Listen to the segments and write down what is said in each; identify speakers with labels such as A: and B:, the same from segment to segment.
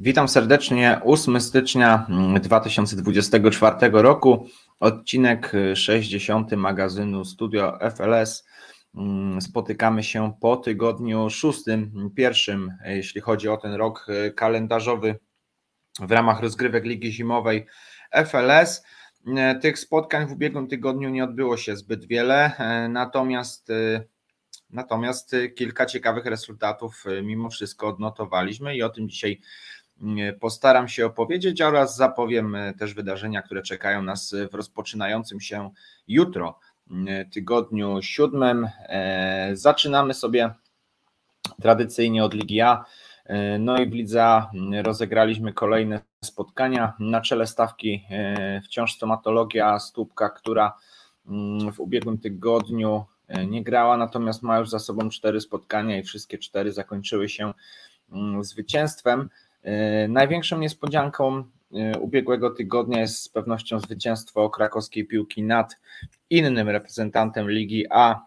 A: Witam serdecznie. 8 stycznia 2024 mm, roku, odcinek 60 magazynu Studio FLS. Mm, spotykamy się po tygodniu szóstym, pierwszym, jeśli chodzi o ten rok kalendarzowy w ramach rozgrywek Ligi Zimowej FLS. Tych spotkań w ubiegłym tygodniu nie odbyło się zbyt wiele, natomiast Natomiast kilka ciekawych rezultatów mimo wszystko odnotowaliśmy i o tym dzisiaj postaram się opowiedzieć oraz zapowiem e, też wydarzenia, które czekają nas w rozpoczynającym się jutro tygodniu siódmym. E, zaczynamy sobie tradycyjnie od Ligi A. E, no i w Lidze rozegraliśmy kolejne spotkania. Na czele stawki wciąż stomatologia Stópka, która w ubiegłym tygodniu nie grała, natomiast ma już za sobą cztery spotkania i wszystkie cztery zakończyły się zwycięstwem. E, największą niespodzianką e, ubiegłego tygodnia jest z pewnością zwycięstwo krakowskiej piłki nad innym reprezentantem Ligi A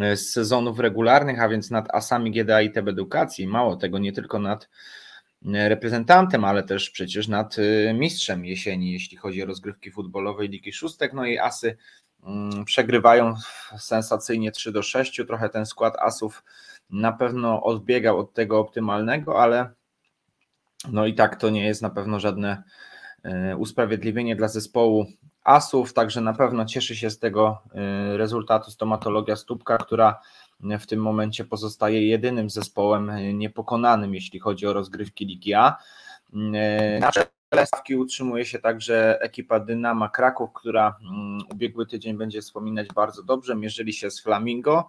A: e, z sezonów regularnych, a więc nad Asami GDA i TB Edukacji. Mało tego, nie tylko nad reprezentantem, ale też przecież nad mistrzem jesieni, jeśli chodzi o rozgrywki futbolowej Ligi Szóstek. No i Asy mm, przegrywają sensacyjnie 3 do 6. Trochę ten skład Asów na pewno odbiegał od tego optymalnego, ale no i tak to nie jest na pewno żadne e, usprawiedliwienie dla zespołu Asów, także na pewno cieszy się z tego e, rezultatu stomatologia Stópka, która w tym momencie pozostaje jedynym zespołem niepokonanym, jeśli chodzi o rozgrywki Ligi A. E, na czele stawki utrzymuje się także ekipa Dynama Kraków, która mm, ubiegły tydzień będzie wspominać bardzo dobrze, mierzyli się z Flamingo.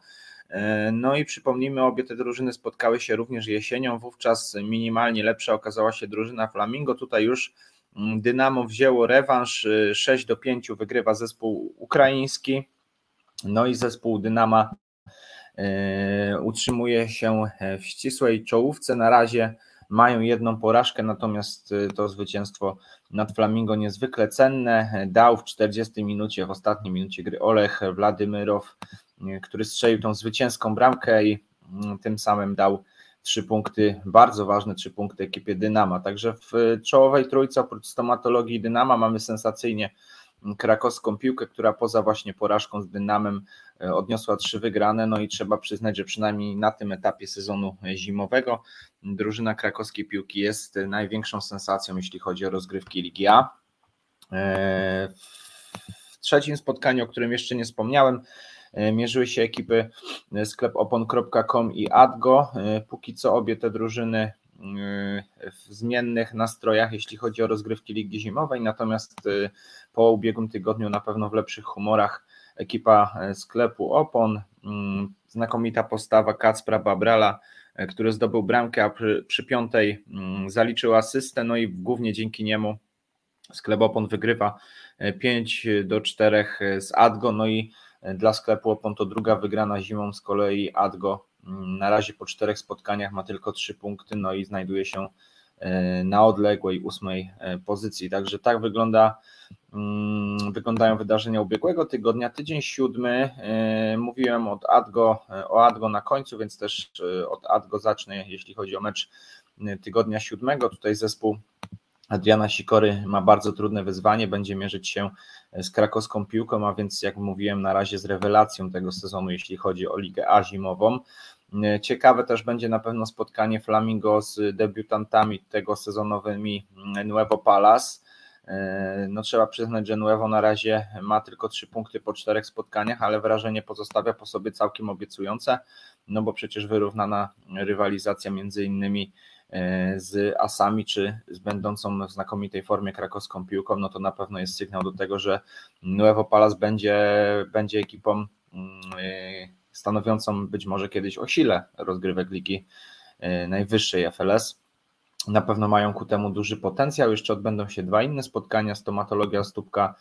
A: E, no i przypomnijmy, obie te drużyny spotkały się również jesienią, wówczas minimalnie lepsza okazała się drużyna Flamingo. Tutaj już mm, Dynamo wzięło rewanż, 6 y, do 5 wygrywa zespół ukraiński, no i zespół Dynama e, utrzymuje się w ścisłej czołówce. Na razie mają jedną porażkę, natomiast y, to zwycięstwo nad Flamingo niezwykle cenne. Dał w 40 minucie, w ostatniej minucie gry Olech Wladymyrow który strzelił tą zwycięską bramkę i mm, tym samym dał trzy punkty, bardzo ważne trzy punkty ekipie Dynama. Także w czołowej trójce oprócz stomatologii Dynama mamy sensacyjnie krakowską piłkę, która poza właśnie porażką z Dynamem e, odniosła trzy wygrane, no i trzeba przyznać, że przynajmniej na tym etapie sezonu zimowego drużyna krakowskiej piłki jest największą sensacją, jeśli chodzi o rozgrywki Ligi A. E, w trzecim spotkaniu, o którym jeszcze nie wspomniałem, mierzyły się ekipy e, sklepopon.com i Adgo. E, póki co obie te drużyny w zmiennych nastrojach, jeśli chodzi o rozgrywki Ligi Zimowej, natomiast po ubiegłym tygodniu na pewno w lepszych humorach ekipa sklepu Opon, mm, znakomita postawa Kacpra Babrala, który zdobył bramkę, a przy, przy piątej mm, zaliczył asystę, no i głównie dzięki niemu sklep Opon wygrywa 5 do 4 z Adgo, no i dla sklepu Opon to druga wygrana zimą, z kolei Adgo mm, na razie po czterech spotkaniach ma tylko trzy punkty, no i znajduje się e, na odległej ósmej e, pozycji. Także tak wygląda, mm, wyglądają wydarzenia ubiegłego tygodnia. Tydzień siódmy, e, mówiłem od Adgo, o Adgo na końcu, więc też od Adgo zacznę, jeśli chodzi o mecz tygodnia siódmego. Tutaj zespół Adriana Sikory ma bardzo trudne wyzwanie, będzie mierzyć się z krakowską piłką, a więc jak mówiłem na razie z rewelacją tego sezonu, jeśli chodzi o Ligę A zimową. Ciekawe też będzie na pewno spotkanie Flamingo z debiutantami tego sezonowymi Nuevo Palace. No trzeba przyznać, że Nuevo na razie ma tylko trzy punkty po czterech spotkaniach, ale wrażenie pozostawia po sobie całkiem obiecujące, no bo przecież wyrównana rywalizacja między innymi z Asami, czy z będącą w znakomitej formie krakowską piłką, no to na pewno jest sygnał do tego, że Nuevo Palace będzie, będzie ekipą mm, e, stanowiącą być może kiedyś o sile rozgrywek ligi e, najwyższej FLS. Na pewno mają ku temu duży potencjał. Jeszcze odbędą się dwa inne spotkania. Stomatologia Stópka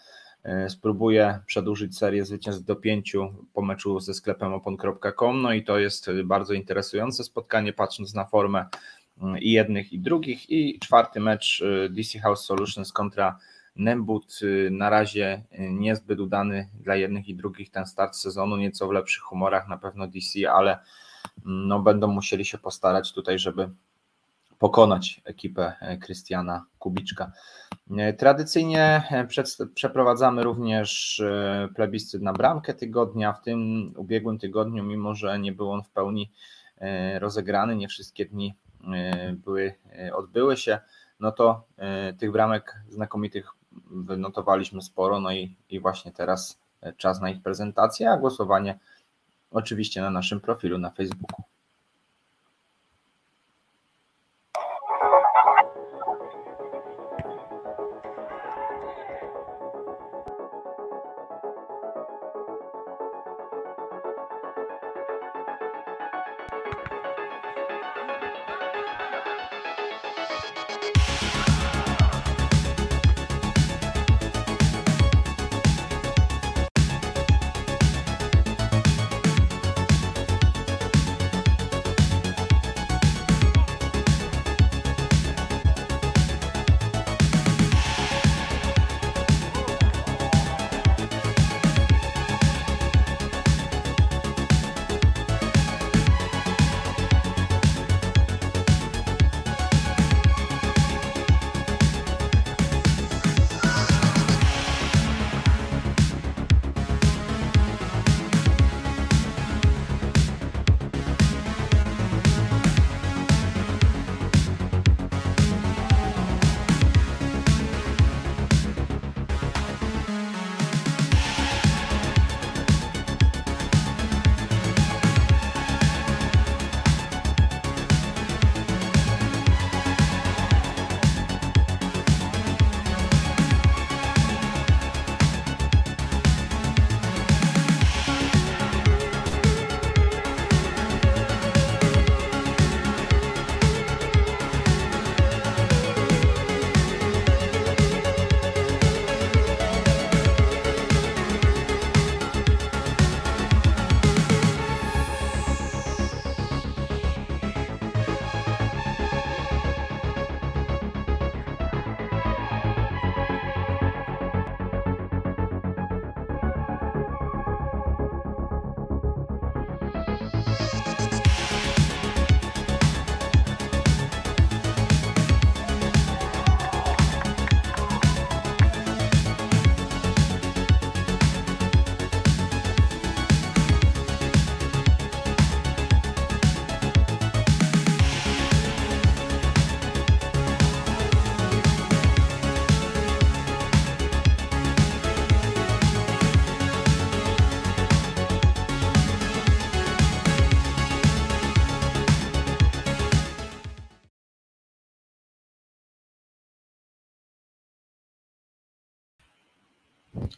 A: spróbuje przedłużyć serię zwycięstw do pięciu po meczu ze sklepem opon.com. No i to jest bardzo interesujące spotkanie, patrząc na formę i jednych i drugich. I czwarty mecz y, DC House Solutions kontra Nembut. Y, na razie y, niezbyt udany dla jednych i drugich ten start sezonu, nieco w lepszych humorach na pewno DC, ale mm, no, będą musieli się postarać tutaj, żeby pokonać ekipę Krystiana Kubiczka. Tradycyjnie przeprowadzamy również plebiscyt na bramkę tygodnia. W tym ubiegłym tygodniu, mimo że nie był on w pełni rozegrany, nie wszystkie dni były, odbyły się, no to tych bramek znakomitych wynotowaliśmy sporo, no i, i właśnie teraz czas na ich prezentację, a głosowanie oczywiście na naszym profilu na Facebooku.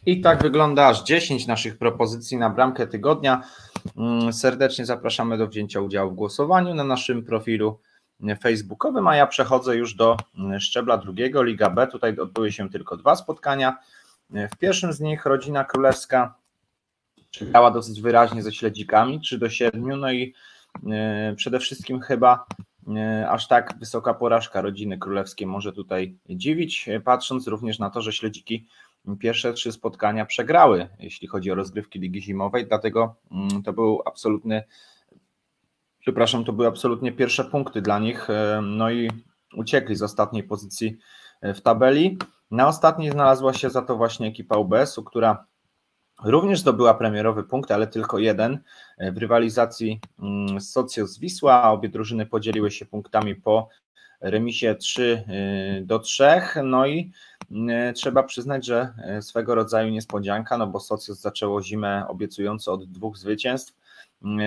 A: I tak wygląda aż 10 naszych propozycji na bramkę tygodnia. Mm, serdecznie zapraszamy do wzięcia udziału w głosowaniu na naszym profilu facebookowym, a ja przechodzę już do mm, szczebla drugiego, Liga B. Tutaj odbyły się tylko dwa spotkania. W pierwszym z nich rodzina królewska przegrała dosyć wyraźnie ze śledzikami 3 do 7, no i e, przede wszystkim chyba e, aż tak wysoka porażka rodziny królewskiej może tutaj dziwić, patrząc również na to, że śledziki pierwsze trzy spotkania przegrały, jeśli chodzi o rozgrywki Ligi Zimowej, dlatego mm, to był absolutny, przepraszam, to były absolutnie pierwsze punkty dla nich, e, no i uciekli z ostatniej pozycji e, w tabeli. Na ostatniej znalazła się za to właśnie ekipa UBS-u, która również zdobyła premierowy punkt, ale tylko jeden e, w rywalizacji mm, z Socios Wisła. Obie drużyny podzieliły się punktami po remisie 3 do 3. No i E, trzeba przyznać, że e, swego rodzaju niespodzianka, no bo Socios zaczęło zimę obiecująco od dwóch zwycięstw.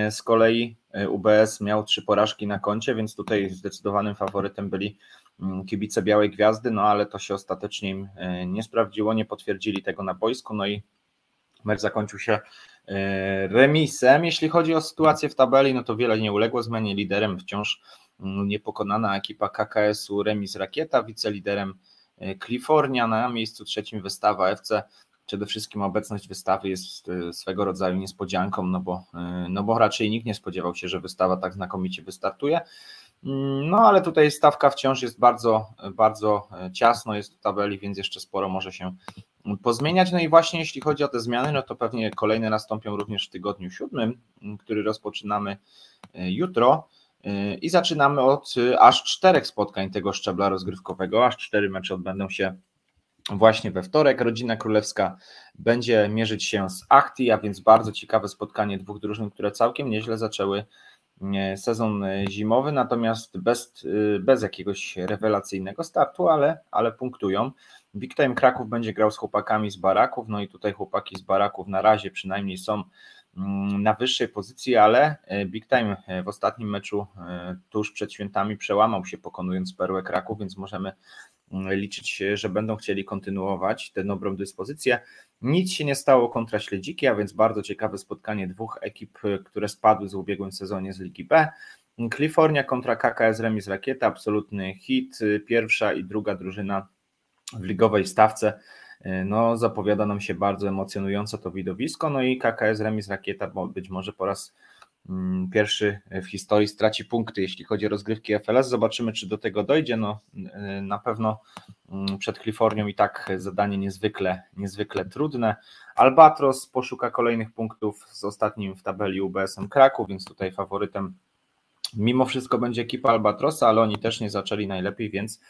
A: Z kolei UBS miał trzy porażki na koncie, więc tutaj zdecydowanym faworytem byli kibice Białej Gwiazdy, no ale to się ostatecznie im nie sprawdziło, nie potwierdzili tego na boisku, no i mecz zakończył się remisem. Jeśli chodzi o sytuację w tabeli, no to wiele nie uległo zmianie. Liderem wciąż niepokonana ekipa KKS-u Remis Rakieta, wiceliderem Kalifornia na miejscu trzecim wystawa FC. Przede wszystkim obecność wystawy jest e, swego rodzaju niespodzianką, no bo, e, no bo raczej nikt nie spodziewał się, że wystawa tak znakomicie wystartuje. Mm, no ale tutaj stawka wciąż jest bardzo, bardzo e, ciasno, jest w tabeli, więc jeszcze sporo może się pozmieniać. No i właśnie jeśli chodzi o te zmiany, no to pewnie kolejne nastąpią również w tygodniu siódmym, który rozpoczynamy jutro. I zaczynamy od aż czterech spotkań tego szczebla rozgrywkowego. Aż cztery mecze odbędą się właśnie we wtorek. Rodzina Królewska będzie mierzyć się z Achti, a więc bardzo ciekawe spotkanie dwóch drużyn, które całkiem nieźle zaczęły sezon zimowy, natomiast bez, bez jakiegoś rewelacyjnego startu, ale, ale punktują. Big Time Kraków będzie grał z chłopakami z Baraków, no i tutaj chłopaki z Baraków na razie przynajmniej są na wyższej pozycji, ale e, Big Time e, w ostatnim meczu e, tuż przed świętami przełamał się pokonując Perłę Kraków, więc możemy mm, liczyć, że będą chcieli kontynuować tę dobrą dyspozycję. Nic się nie stało kontra Śledziki, a więc bardzo ciekawe spotkanie dwóch ekip, które spadły w ubiegłym sezonie z Ligi B. Kalifornia kontra KKS Remis Rakieta, absolutny hit. Pierwsza i druga drużyna w ligowej stawce. E, no, zapowiada nam się bardzo emocjonująco to widowisko. No i KKS Remis Rakieta być może po raz mm, pierwszy w historii straci punkty, jeśli chodzi o rozgrywki FLS. Zobaczymy, czy do tego dojdzie. No, e, na pewno mm, przed Kalifornią i tak zadanie niezwykle, niezwykle trudne. Albatros poszuka kolejnych punktów z ostatnim w tabeli UBS-em Kraków, więc tutaj faworytem mimo wszystko będzie ekipa Albatrosa, ale oni też nie zaczęli najlepiej, więc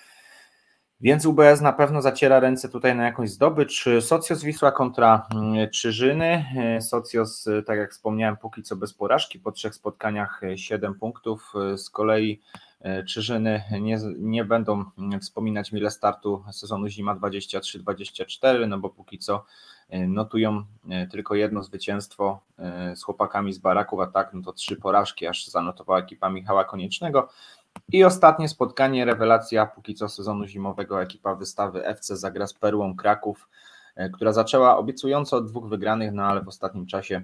A: więc UBS na pewno zaciera ręce tutaj na jakąś zdobycz. Socios Wisła kontra mm, Czyżyny. Socios, tak jak wspomniałem, póki co bez porażki, po trzech spotkaniach 7 punktów. Z kolei e, Czyżyny nie, nie będą wspominać mile startu sezonu zima 23-24, no bo póki co e, notują e, tylko jedno zwycięstwo z chłopakami z Baraków, a tak no to trzy porażki aż zanotowała ekipa Michała Koniecznego. I ostatnie spotkanie, rewelacja póki co sezonu zimowego, ekipa wystawy FC zagra z Perłą Kraków, e, która zaczęła obiecująco od dwóch wygranych, no ale w ostatnim czasie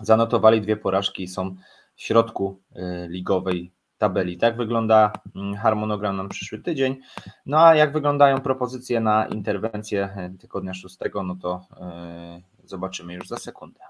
A: zanotowali dwie porażki i są w środku e, ligowej tabeli. Tak wygląda mm, harmonogram na przyszły tydzień. No a jak wyglądają propozycje na interwencję e, tygodnia szóstego, no to zobaczymy już za sekundę.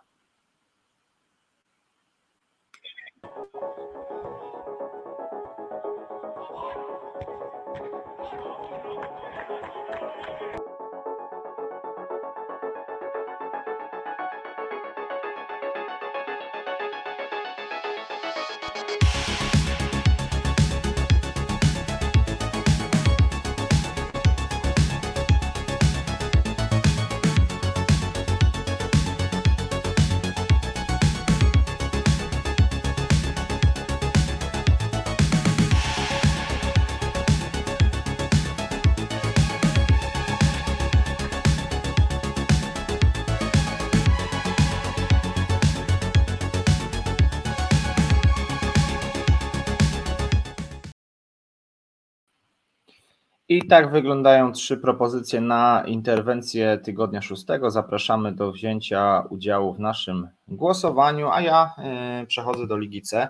A: I tak wyglądają trzy propozycje na interwencję tygodnia szóstego. Zapraszamy do wzięcia udziału w naszym głosowaniu, a ja e, przechodzę do Ligi C.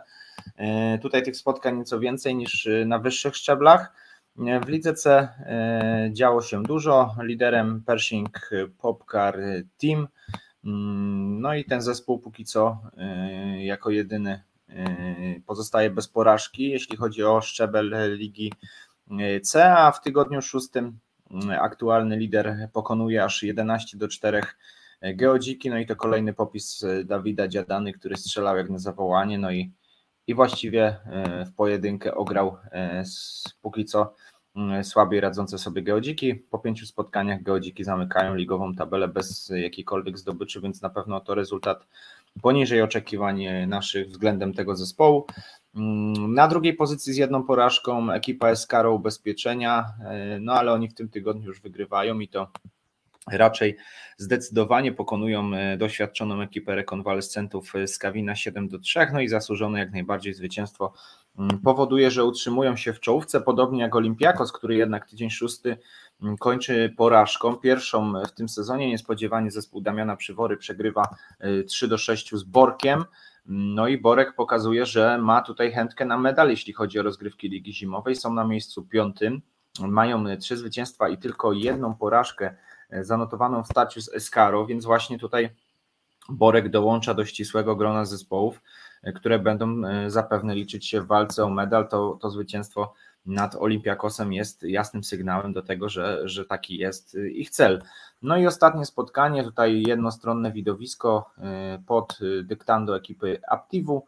A: E, tutaj tych spotkań nieco więcej niż na wyższych szczeblach. E, w Lidze C działo się dużo. Liderem Pershing Popcar Team. Mm, no i ten zespół póki co jako jedyny pozostaje bez porażki, jeśli chodzi o szczebel Ligi C, a w tygodniu szóstym mm, aktualny lider pokonuje aż 11 do 4 Geodziki, no i to kolejny popis Dawida Dziadany, który strzelał jak na zawołanie, no i, i właściwie e, w pojedynkę ograł e, póki co mm, słabiej radzące sobie Geodziki. Po pięciu spotkaniach Geodziki zamykają ligową tabelę bez jakiejkolwiek zdobyczy, więc na pewno to rezultat poniżej oczekiwań naszych względem tego zespołu. Mm, na drugiej pozycji z jedną porażką ekipa karą ubezpieczenia, e, no ale oni w tym tygodniu już wygrywają i to raczej zdecydowanie pokonują e, doświadczoną ekipę rekonwalescentów z Kawina 7 do 3, no i zasłużone jak najbardziej zwycięstwo mm, powoduje, że utrzymują się w czołówce, podobnie jak Olimpiakos, który jednak tydzień szósty kończy porażką. Pierwszą w tym sezonie niespodziewanie zespół Damiana Przywory przegrywa 3 e, do 6 z Borkiem. No i Borek pokazuje, że ma tutaj chętkę na medal, jeśli chodzi o rozgrywki Ligi Zimowej. Są na miejscu piątym, mają trzy zwycięstwa i tylko jedną porażkę e, zanotowaną w starciu z Escaro, więc właśnie tutaj Borek dołącza do ścisłego grona zespołów, które będą zapewne liczyć się w walce o medal. To, to zwycięstwo nad Olimpiakosem jest jasnym sygnałem do tego, że, że taki jest ich cel. No i ostatnie spotkanie, tutaj jednostronne widowisko y, pod dyktando ekipy Aptivu.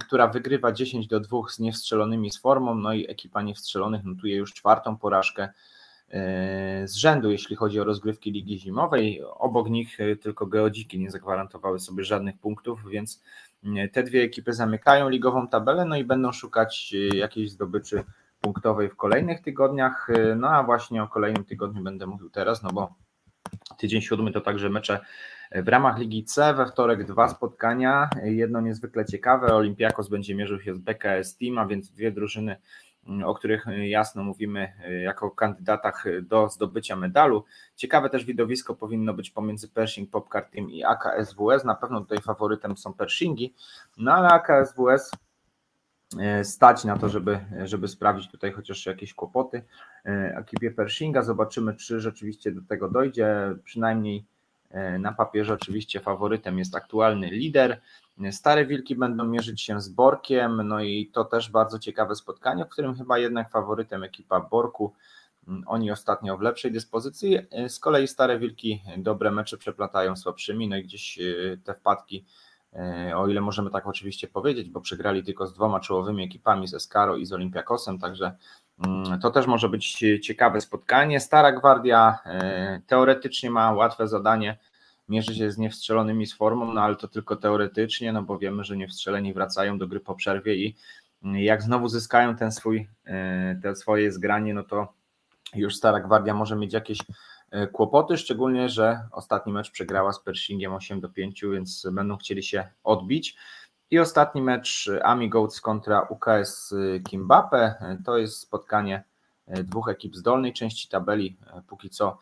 A: która wygrywa 10 do 2 z niewstrzelonymi z formą, no i ekipa niewstrzelonych notuje już czwartą porażkę z rzędu, jeśli chodzi o rozgrywki Ligi Zimowej. Obok nich tylko Geodziki nie zagwarantowały sobie żadnych punktów, więc te dwie ekipy zamykają ligową tabelę, no i będą szukać jakiejś zdobyczy punktowej w kolejnych tygodniach. No a właśnie o kolejnym tygodniu będę mówił teraz, no bo tydzień siódmy to także mecze w ramach Ligi C. We wtorek dwa spotkania, jedno niezwykle ciekawe, Olimpiakos będzie mierzył się z BKS Team, a więc dwie drużyny, o których jasno mówimy jako kandydatach do zdobycia medalu. Ciekawe też widowisko powinno być pomiędzy Pershing Popcard Team i AKSWS, na pewno tutaj faworytem są Pershingi, no ale AKSWS stać na to, żeby, żeby sprawdzić tutaj chociaż jakieś kłopoty e, ekipie Pershinga. Zobaczymy, czy rzeczywiście do tego dojdzie. Przynajmniej E, na papierze oczywiście faworytem jest aktualny lider. Stare Wilki będą mierzyć się z Borkiem, no i to też bardzo ciekawe spotkanie, w którym chyba jednak faworytem ekipa Borku. Mm, oni ostatnio w lepszej dyspozycji. E, z kolei Stare Wilki dobre mecze przeplatają słabszymi, no i gdzieś e, te wpadki, o ile możemy tak oczywiście powiedzieć, bo przegrali tylko z dwoma czołowymi ekipami, z Escaro i z Olympiakosem, także mm, to też może być ciekawe spotkanie. Stara Gwardia teoretycznie ma łatwe zadanie, mierzy się z niewstrzelonymi z formą, no ale to tylko teoretycznie, no bo wiemy, że niewstrzeleni wracają do gry po przerwie i jak znowu zyskają ten swój, e, te swoje zgranie, no to już Stara Gwardia może mieć jakieś e, kłopoty, szczególnie, że ostatni mecz przegrała z Pershingiem 8 do 5, więc będą chcieli się odbić. I ostatni mecz Ami Goats kontra UKS Kimbape. To jest spotkanie e, dwóch ekip z dolnej części tabeli. Póki co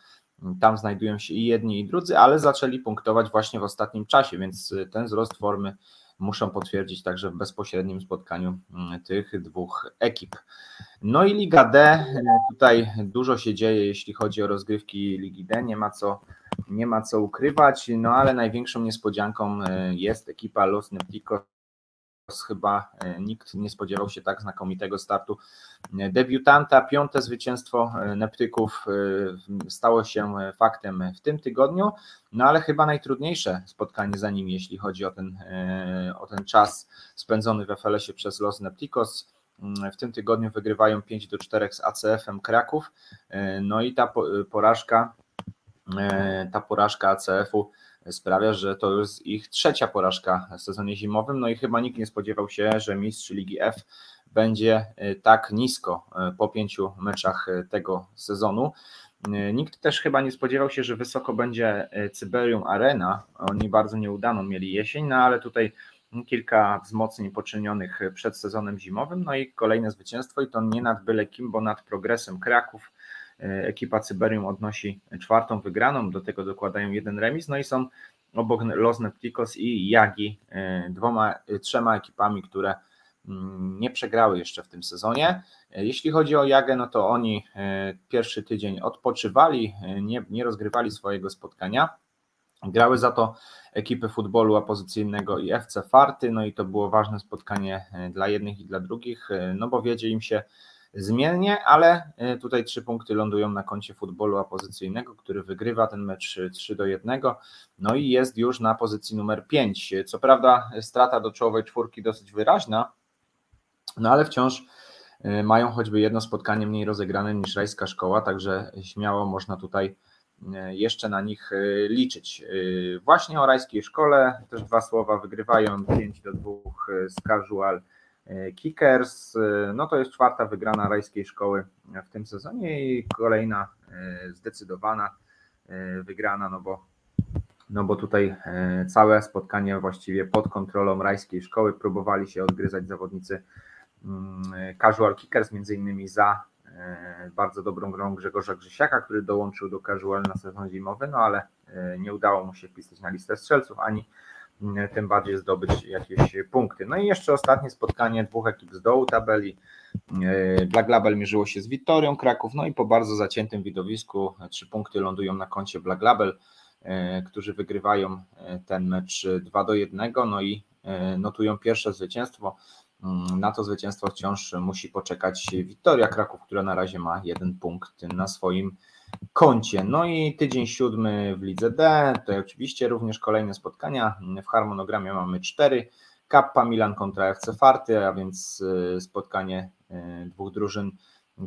A: tam znajdują się i jedni, i drudzy, ale zaczęli punktować właśnie w ostatnim czasie, więc ten wzrost formy muszą potwierdzić także w bezpośrednim spotkaniu mm, tych dwóch ekip. No i Liga D, y, tutaj dużo się dzieje, jeśli chodzi o rozgrywki Ligi D, nie ma co, nie ma co ukrywać, no ale największą niespodzianką y, jest ekipa Los Nepticos chyba e, nikt nie spodziewał się tak znakomitego startu debiutanta. Piąte zwycięstwo e, Neptyków e, stało się faktem w tym tygodniu, no ale chyba najtrudniejsze spotkanie za nim, jeśli chodzi o ten, o ten czas spędzony w FLS-ie przez Los Nepticos. W tym tygodniu wygrywają 5 do 4 z ACF-em Kraków. No i ta porażka, ta porażka ACF-u sprawia, że to jest ich trzecia porażka w sezonie zimowym. No i chyba nikt nie spodziewał się, że mistrz Ligi F będzie e, tak nisko e, po pięciu meczach e, tego sezonu. Nikt też chyba nie spodziewał się, że wysoko będzie Cyberium Arena. Oni bardzo nieudaną mieli jesień, no ale tutaj kilka wzmocnień poczynionych przed sezonem zimowym, no i kolejne zwycięstwo i to nie nad byle kim, bo nad progresem Kraków ekipa Cyberium odnosi czwartą wygraną, do tego dokładają jeden remis, no i są obok Los Nepticos i Jagi e, dwoma, e, trzema ekipami, które mm, nie przegrały jeszcze w tym sezonie. Jeśli chodzi o Jagę, no to oni pierwszy tydzień odpoczywali, nie, nie rozgrywali swojego spotkania. Grały za to ekipy futbolu opozycyjnego i FC Farty, no i to było ważne spotkanie dla jednych i dla drugich, no bo wiedzie im się zmiennie, ale e, tutaj trzy punkty lądują na koncie futbolu opozycyjnego, który wygrywa ten mecz 3 do 1, no i jest już na pozycji numer 5. Co prawda strata do czołowej czwórki dosyć wyraźna, no ale wciąż e, mają choćby jedno spotkanie mniej rozegrane niż rajska szkoła, także śmiało można tutaj e, jeszcze na nich liczyć. Właśnie o rajskiej szkole też dwa słowa wygrywają 5 do 2 z Casual Kickers, e, no to jest czwarta wygrana rajskiej szkoły w tym sezonie i kolejna e, zdecydowana wygrana, no bo, no bo tutaj całe spotkanie właściwie pod kontrolą rajskiej szkoły próbowali się odgryzać zawodnicy mm, Casual Kickers, między innymi za bardzo dobrą grą Grzegorza Grzesiaka, który dołączył do Casual na sezon zimowy, no ale nie udało mu się wpisać na listę strzelców, ani tym bardziej zdobyć jakieś punkty. No i jeszcze ostatnie spotkanie dwóch ekip z dołu tabeli. Black Label mierzyło się z Wittorią Kraków, no i po bardzo zaciętym widowisku trzy punkty lądują na koncie Black Label, e, którzy wygrywają e, ten mecz 2 do 1, no i e, notują pierwsze zwycięstwo. Mm, na to zwycięstwo wciąż musi poczekać Wittoria Kraków, która na razie ma jeden punkt na swoim koncie. No i tydzień siódmy w Lidze D, to oczywiście również kolejne spotkania. W harmonogramie mamy cztery Kappa Milan kontra FC Farty, a więc spotkanie dwóch drużyn,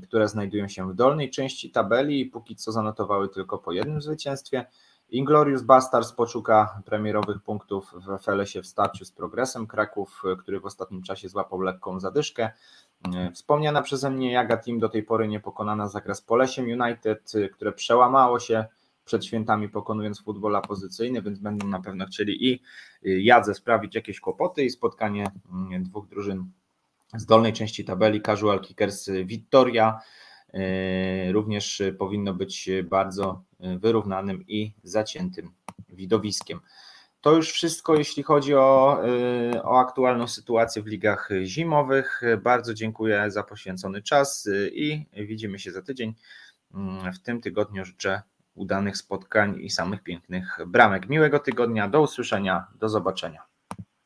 A: które znajdują się w dolnej części tabeli i póki co zanotowały tylko po jednym zwycięstwie. Inglorious Bastards poszuka premierowych punktów w FLS-ie w starciu z Progresem Kraków, który w ostatnim czasie złapał lekką zadyszkę. Wspomniana przeze mnie Jaga Team do tej pory niepokonana zagra z Polesiem United, które przełamało się przed świętami pokonując futbola pozycyjny, więc będą na pewno chcieli i Jadze sprawić jakieś kłopoty i spotkanie dwóch drużyn z dolnej części tabeli Casual Kickers Victoria E, również powinno być bardzo wyrównanym i zaciętym widowiskiem. To już wszystko, jeśli chodzi o, e, o aktualną sytuację w ligach zimowych. Bardzo dziękuję za poświęcony czas i widzimy się za tydzień. W tym tygodniu życzę udanych spotkań i samych pięknych bramek. Miłego tygodnia, do usłyszenia, do zobaczenia.